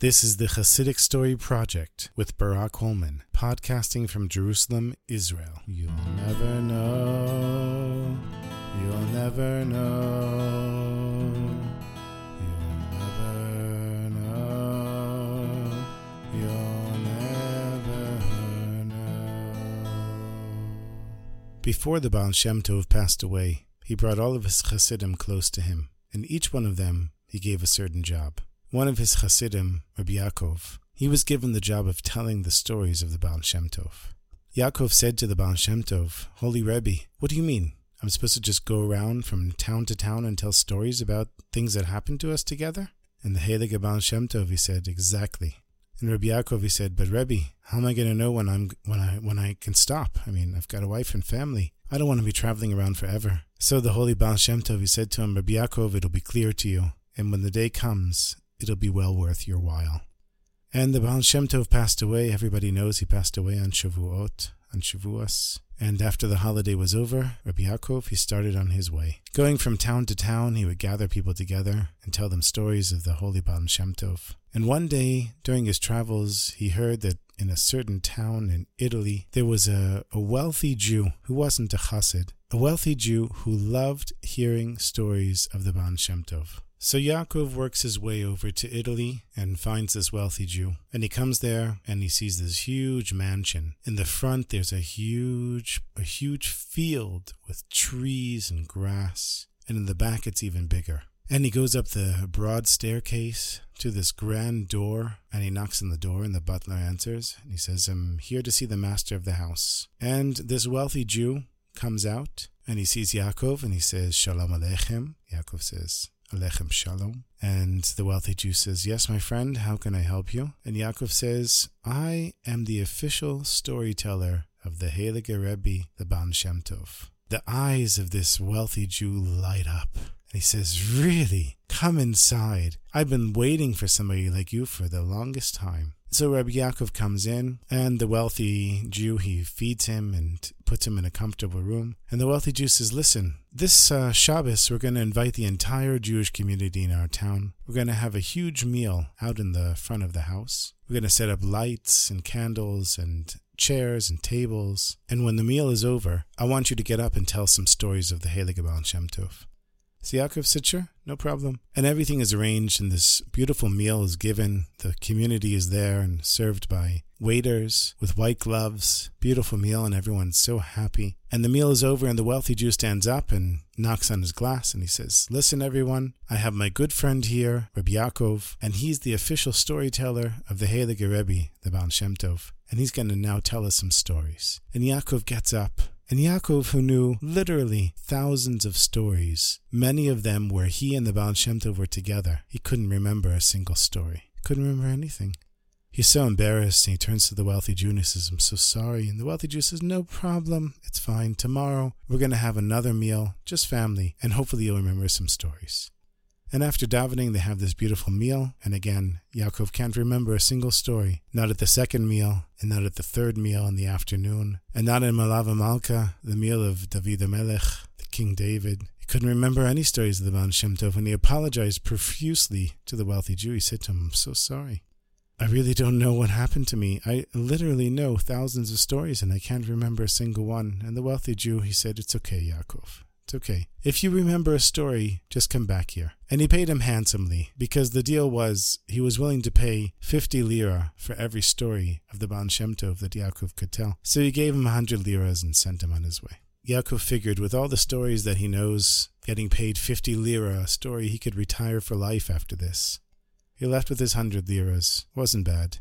This is the Hasidic Story Project with Barak Holman, podcasting from Jerusalem, Israel. You'll never know. You'll never know. You'll never know. You'll never know. Before the Baal Shem Tov passed away, he brought all of his Hasidim close to him, and each one of them he gave a certain job. One of his Hasidim, Rabbi Yaakov, he was given the job of telling the stories of the Baal Shem Tov. Yaakov said to the Baal Shem Tov, Holy Rebbe, what do you mean? I'm supposed to just go around from town to town and tell stories about things that happened to us together? And the Heilige Baal Shem Tov, he said, exactly. And Rabbi Yaakov, he said, but Rebbe, how am I going to know when I'm when I when I can stop? I mean, I've got a wife and family. I don't want to be traveling around forever. So the holy Baal Shem Tov, he said to him, Rabbi Yaakov, it'll be clear to you, and when the day comes, it'll be well worth your while. And the Baal Shem Tov passed away. Everybody knows he passed away on Shavuot, on Shavuos. And after the holiday was over, Rabbi Yaakov, he started on his way. Going from town to town, he would gather people together and tell them stories of the holy Baal Shem Tov. And one day, during his travels, he heard that in a certain town in Italy, there was a, a wealthy Jew who wasn't a chassid, a wealthy Jew who loved hearing stories of the Baal Shem Tov. So Yaakov works his way over to Italy and finds this wealthy Jew. And he comes there and he sees this huge mansion. In the front there's a huge a huge field with trees and grass. And in the back it's even bigger. And he goes up the broad staircase to this grand door and he knocks on the door and the butler answers and he says, I'm here to see the master of the house. And this wealthy Jew comes out and he sees Yaakov and he says, Shalom Aleichem. Yaakov says, Alechem Shalom. And the wealthy Jew says, Yes, my friend, how can I help you? And Yaakov says, I am the official storyteller of the Heilige Rebbe, the Baal Shem Tov. The eyes of this wealthy Jew light up. And he says, Really? Come inside. I've been waiting for somebody like you for the longest time. So Rabbi Yaakov comes in, and the wealthy Jew, he feeds him and puts him in a comfortable room. And the wealthy Jew says, Listen, this uh, Shabbos, we're going to invite the entire Jewish community in our town. We're going to have a huge meal out in the front of the house. We're going to set up lights and candles and chairs and tables. And when the meal is over, I want you to get up and tell some stories of the Heilige Baal Shem Tov. Said, sure, no problem. And everything is arranged, and this beautiful meal is given. The community is there and served by waiters with white gloves. Beautiful meal, and everyone's so happy. And the meal is over, and the wealthy Jew stands up and knocks on his glass, and he says, Listen, everyone, I have my good friend here, Rabbi Yaakov, and he's the official storyteller of the Heilige Rebbe, the Baal Shem Tov. And he's going to now tell us some stories. And Yaakov gets up and Yaakov, who knew literally thousands of stories, many of them where he and the Baal Shem Tov were together, he couldn't remember a single story. Couldn't remember anything. He's so embarrassed, and he turns to the wealthy Jew and says, I'm so sorry. And the wealthy Jew says, No problem. It's fine. Tomorrow, we're going to have another meal, just family, and hopefully you'll remember some stories. And after davening, they have this beautiful meal. And again, Yaakov can't remember a single story. Not at the second meal, and not at the third meal in the afternoon, and not in Malava Malka, the meal of David Melech, the King David. He couldn't remember any stories of the Baal Shem Tov, and he apologized profusely to the wealthy Jew. He said to him, I'm so sorry. I really don't know what happened to me. I literally know thousands of stories, and I can't remember a single one. And the wealthy Jew, he said, It's okay, Yaakov. It's okay. If you remember a story, just come back here. And he paid him handsomely, because the deal was he was willing to pay 50 lira for every story of the Baal Shem Tov that Yaakov could tell. So he gave him a 100 liras and sent him on his way. Yaakov figured with all the stories that he knows, getting paid 50 lira a story, he could retire for life after this. He left with his 100 liras. Wasn't bad.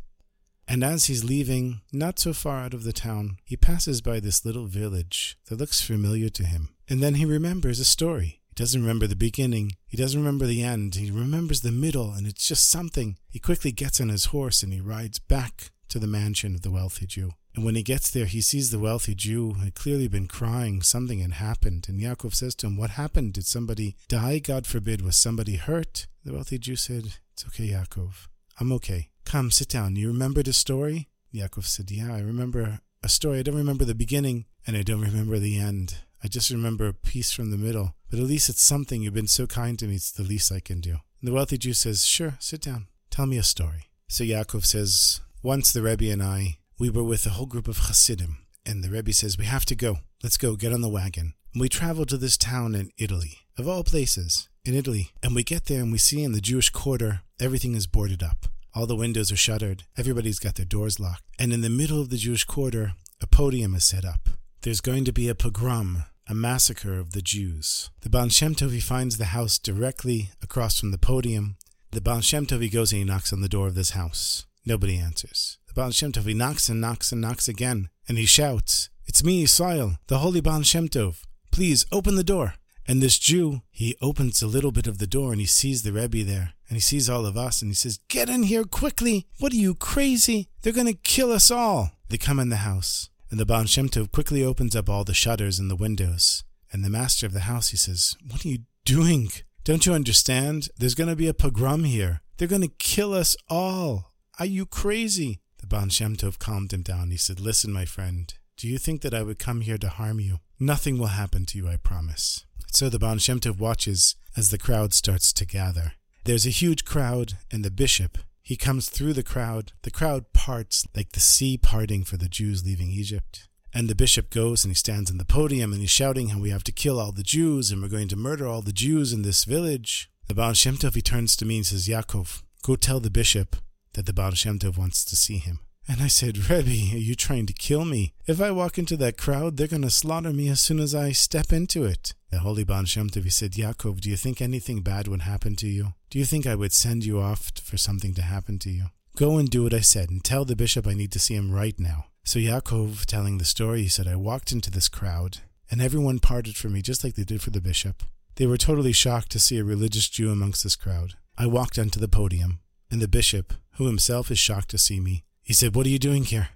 And as he's leaving, not so far out of the town, he passes by this little village that looks familiar to him. And then he remembers a story. He doesn't remember the beginning. He doesn't remember the end. He remembers the middle, and it's just something. He quickly gets on his horse and he rides back to the mansion of the wealthy Jew. And when he gets there, he sees the wealthy Jew had clearly been crying. Something had happened. And Yaakov says to him, What happened? Did somebody die? God forbid. Was somebody hurt? The wealthy Jew said, It's okay, Yaakov. I'm okay. Come, sit down. You remember the story? Yaakov said, Yeah, I remember a story. I don't remember the beginning, and I don't remember the end. I just remember a piece from the middle. But at least it's something. You've been so kind to me. It's the least I can do. And the wealthy Jew says, Sure, sit down. Tell me a story. So Yaakov says, Once the Rebbe and I, we were with a whole group of Hasidim, and the Rebbe says, We have to go. Let's go, get on the wagon. And we travel to this town in Italy, of all places, in Italy. And we get there and we see in the Jewish quarter, everything is boarded up. All the windows are shuttered, everybody's got their doors locked. And in the middle of the Jewish quarter, a podium is set up. There's going to be a pogrom, a massacre of the Jews. The Baal he finds the house directly across from the podium. The Baal he goes and he knocks on the door of this house. Nobody answers. The Baal he knocks and knocks and knocks again, and he shouts, It's me, Yisrael, the holy Baal Shem Tov. Please open the door. And this Jew, he opens a little bit of the door and he sees the Rebbe there. And he sees all of us and he says, Get in here quickly. What are you, crazy? They're going to kill us all. They come in the house. And the Baal Shem Tov quickly opens up all the shutters and the windows. And the master of the house, he says, What are you doing? Don't you understand? There's going to be a pogrom here. They're going to kill us all. Are you crazy? The Baal Shem Tov calmed him down. He said, Listen, my friend, do you think that I would come here to harm you? Nothing will happen to you, I promise. So the Baal Shem Tov watches as the crowd starts to gather. There's a huge crowd, and the bishop, he comes through the crowd. The crowd parts like the sea parting for the Jews leaving Egypt. And the bishop goes and he stands on the podium and he's shouting how we have to kill all the Jews and we're going to murder all the Jews in this village. The Baal Shem Tov, he turns to me and says, Yaakov, go tell the bishop that the Baal Shem Tov wants to see him. And I said, Rebbe, are you trying to kill me? If I walk into that crowd, they're going to slaughter me as soon as I step into it. The Holy Baal Shem said, Yaakov, do you think anything bad would happen to you? Do you think I would send you off for something to happen to you? Go and do what I said and tell the bishop I need to see him right now. So Yaakov, telling the story, he said, I walked into this crowd, and everyone parted for me just like they did for the bishop. They were totally shocked to see a religious Jew amongst this crowd. I walked onto the podium, and the bishop, who himself is shocked to see me, he said, What are you doing here?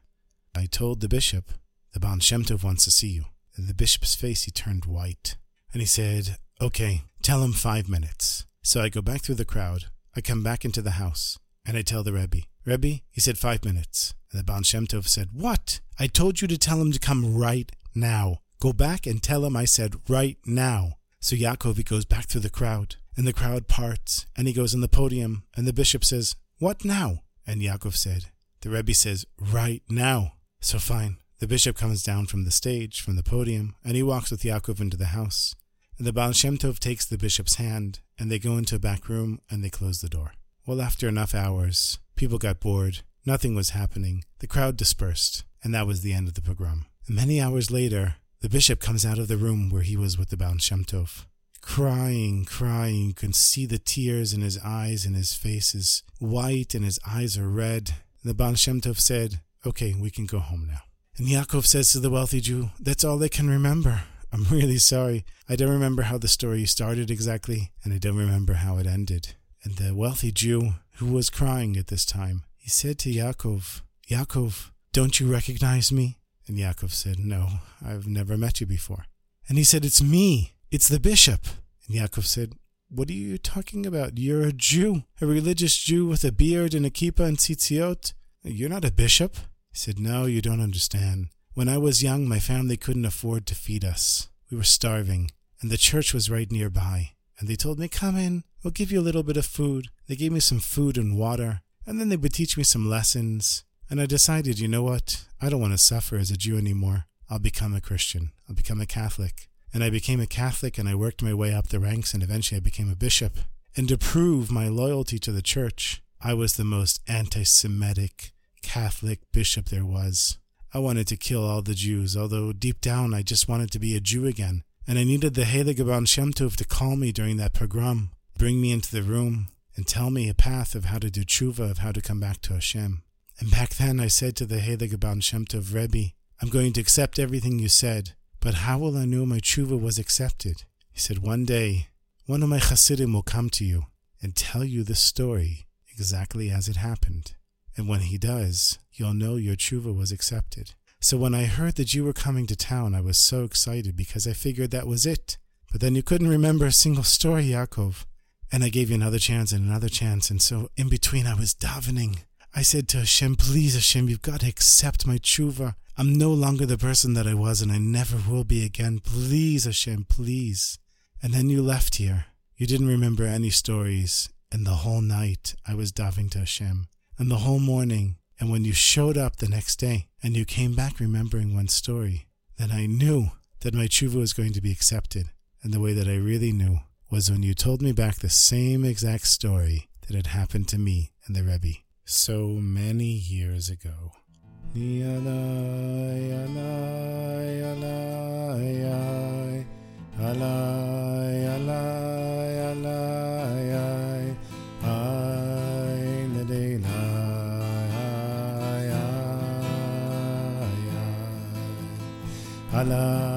I told the bishop, The Baal Shem Tov wants to see you. The bishop's face, he turned white. And he said, Okay, tell him five minutes. So I go back through the crowd. I come back into the house. And I tell the Rebbe, Rebbe, he said five minutes. And the Baal Shem Tov said, What? I told you to tell him to come right now. Go back and tell him I said right now. So Yaakov, he goes back through the crowd. And the crowd parts. And he goes on the podium. And the bishop says, What now? And Yaakov said, The Rebbe says, Right now. So fine. The bishop comes down from the stage, from the podium, and he walks with Yaakov into the house. And the Baal Shem Tov takes the bishop's hand, and they go into a back room and they close the door. Well, after enough hours, people got bored, nothing was happening, the crowd dispersed, and that was the end of the pogrom. And many hours later, the bishop comes out of the room where he was with the Baal Shem Tov. Crying, crying, you can see the tears in his eyes, and his face is white, and his eyes are red. And the Baal Shem Tov said, Okay, we can go home now. And Yaakov says to the wealthy Jew, That's all I can remember. I'm really sorry. I don't remember how the story started exactly, and I don't remember how it ended. And the wealthy Jew, who was crying at this time, he said to Yaakov, Yaakov, don't you recognize me? And Yaakov said, No, I've never met you before. And he said, It's me. It's the bishop. And Yaakov said, What are you talking about? You're a Jew, a religious Jew with a beard and a kippah and tzitziot. You're not a bishop. He said, No, you don't understand. When I was young, my family couldn't afford to feed us. We were starving, and the church was right nearby. And they told me, Come in, we'll give you a little bit of food. They gave me some food and water, and then they would teach me some lessons. And I decided, you know what? I don't want to suffer as a Jew anymore. I'll become a Christian. I'll become a Catholic. And I became a Catholic and I worked my way up the ranks and eventually I became a bishop. And to prove my loyalty to the church, I was the most anti Semitic Catholic bishop there was. I wanted to kill all the Jews, although deep down I just wanted to be a Jew again. And I needed the Heilige Baal Shem Tov to call me during that pogrom, bring me into the room, and tell me a path of how to do tshuva, of how to come back to Hashem. And back then I said to the Heilige Baal Shem Tov, Rebbe, I'm going to accept everything you said, but how will I know my tshuva was accepted? He said, One day, one of my Hasidim will come to you and tell you the story exactly as it happened. And when he does, you'll know your tshuva was accepted. So when I heard that you were coming to town, I was so excited because I figured that was it. But then you couldn't remember a single story, Yaakov. And I gave you another chance and another chance. And so in between, I was davening. I said to Hashem, please, Hashem, you've got to accept my tshuva. I'm no longer the person that I was and I never will be again. Please, Hashem, please. And then you left here. You didn't remember any stories. And the whole night I was davening to Hashem. and the whole morning. And when you showed up the next day and you came back remembering one story, then I knew that my tshuva was going to be accepted. And the way that I really knew was when you told me back the same exact story that had happened to me and the Rebbe so many years ago. Alai,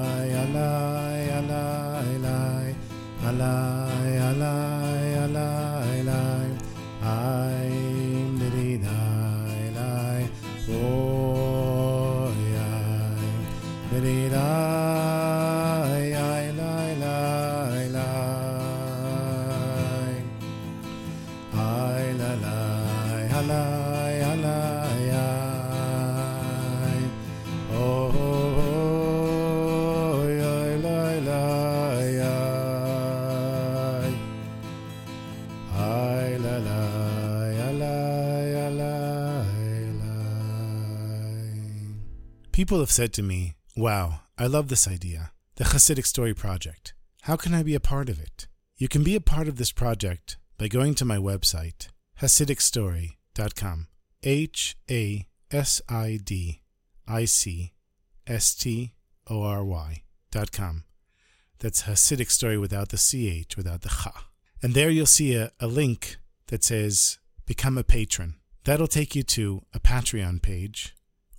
People have said to me, Wow, I love this idea, the Hasidic Story Project. How can I be a part of it? You can be a part of this project by going to my website, HasidicStory.com. H A S I D I C S T O R Y dot com. That's Hasidic Story without the CH, without the Cha. And there you'll see a, a link that says Become a Patron. That'll take you to a Patreon page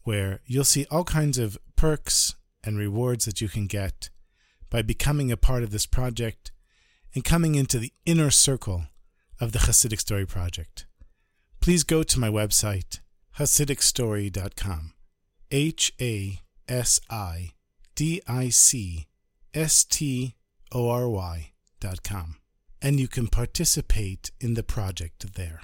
where you'll see all kinds of perks and rewards that you can get by becoming a part of this project and coming into the inner circle of the Hasidic Story Project. Please go to my website, HasidicStory.com. H A S I D I C S T O R Y.com. And you can participate in the project there.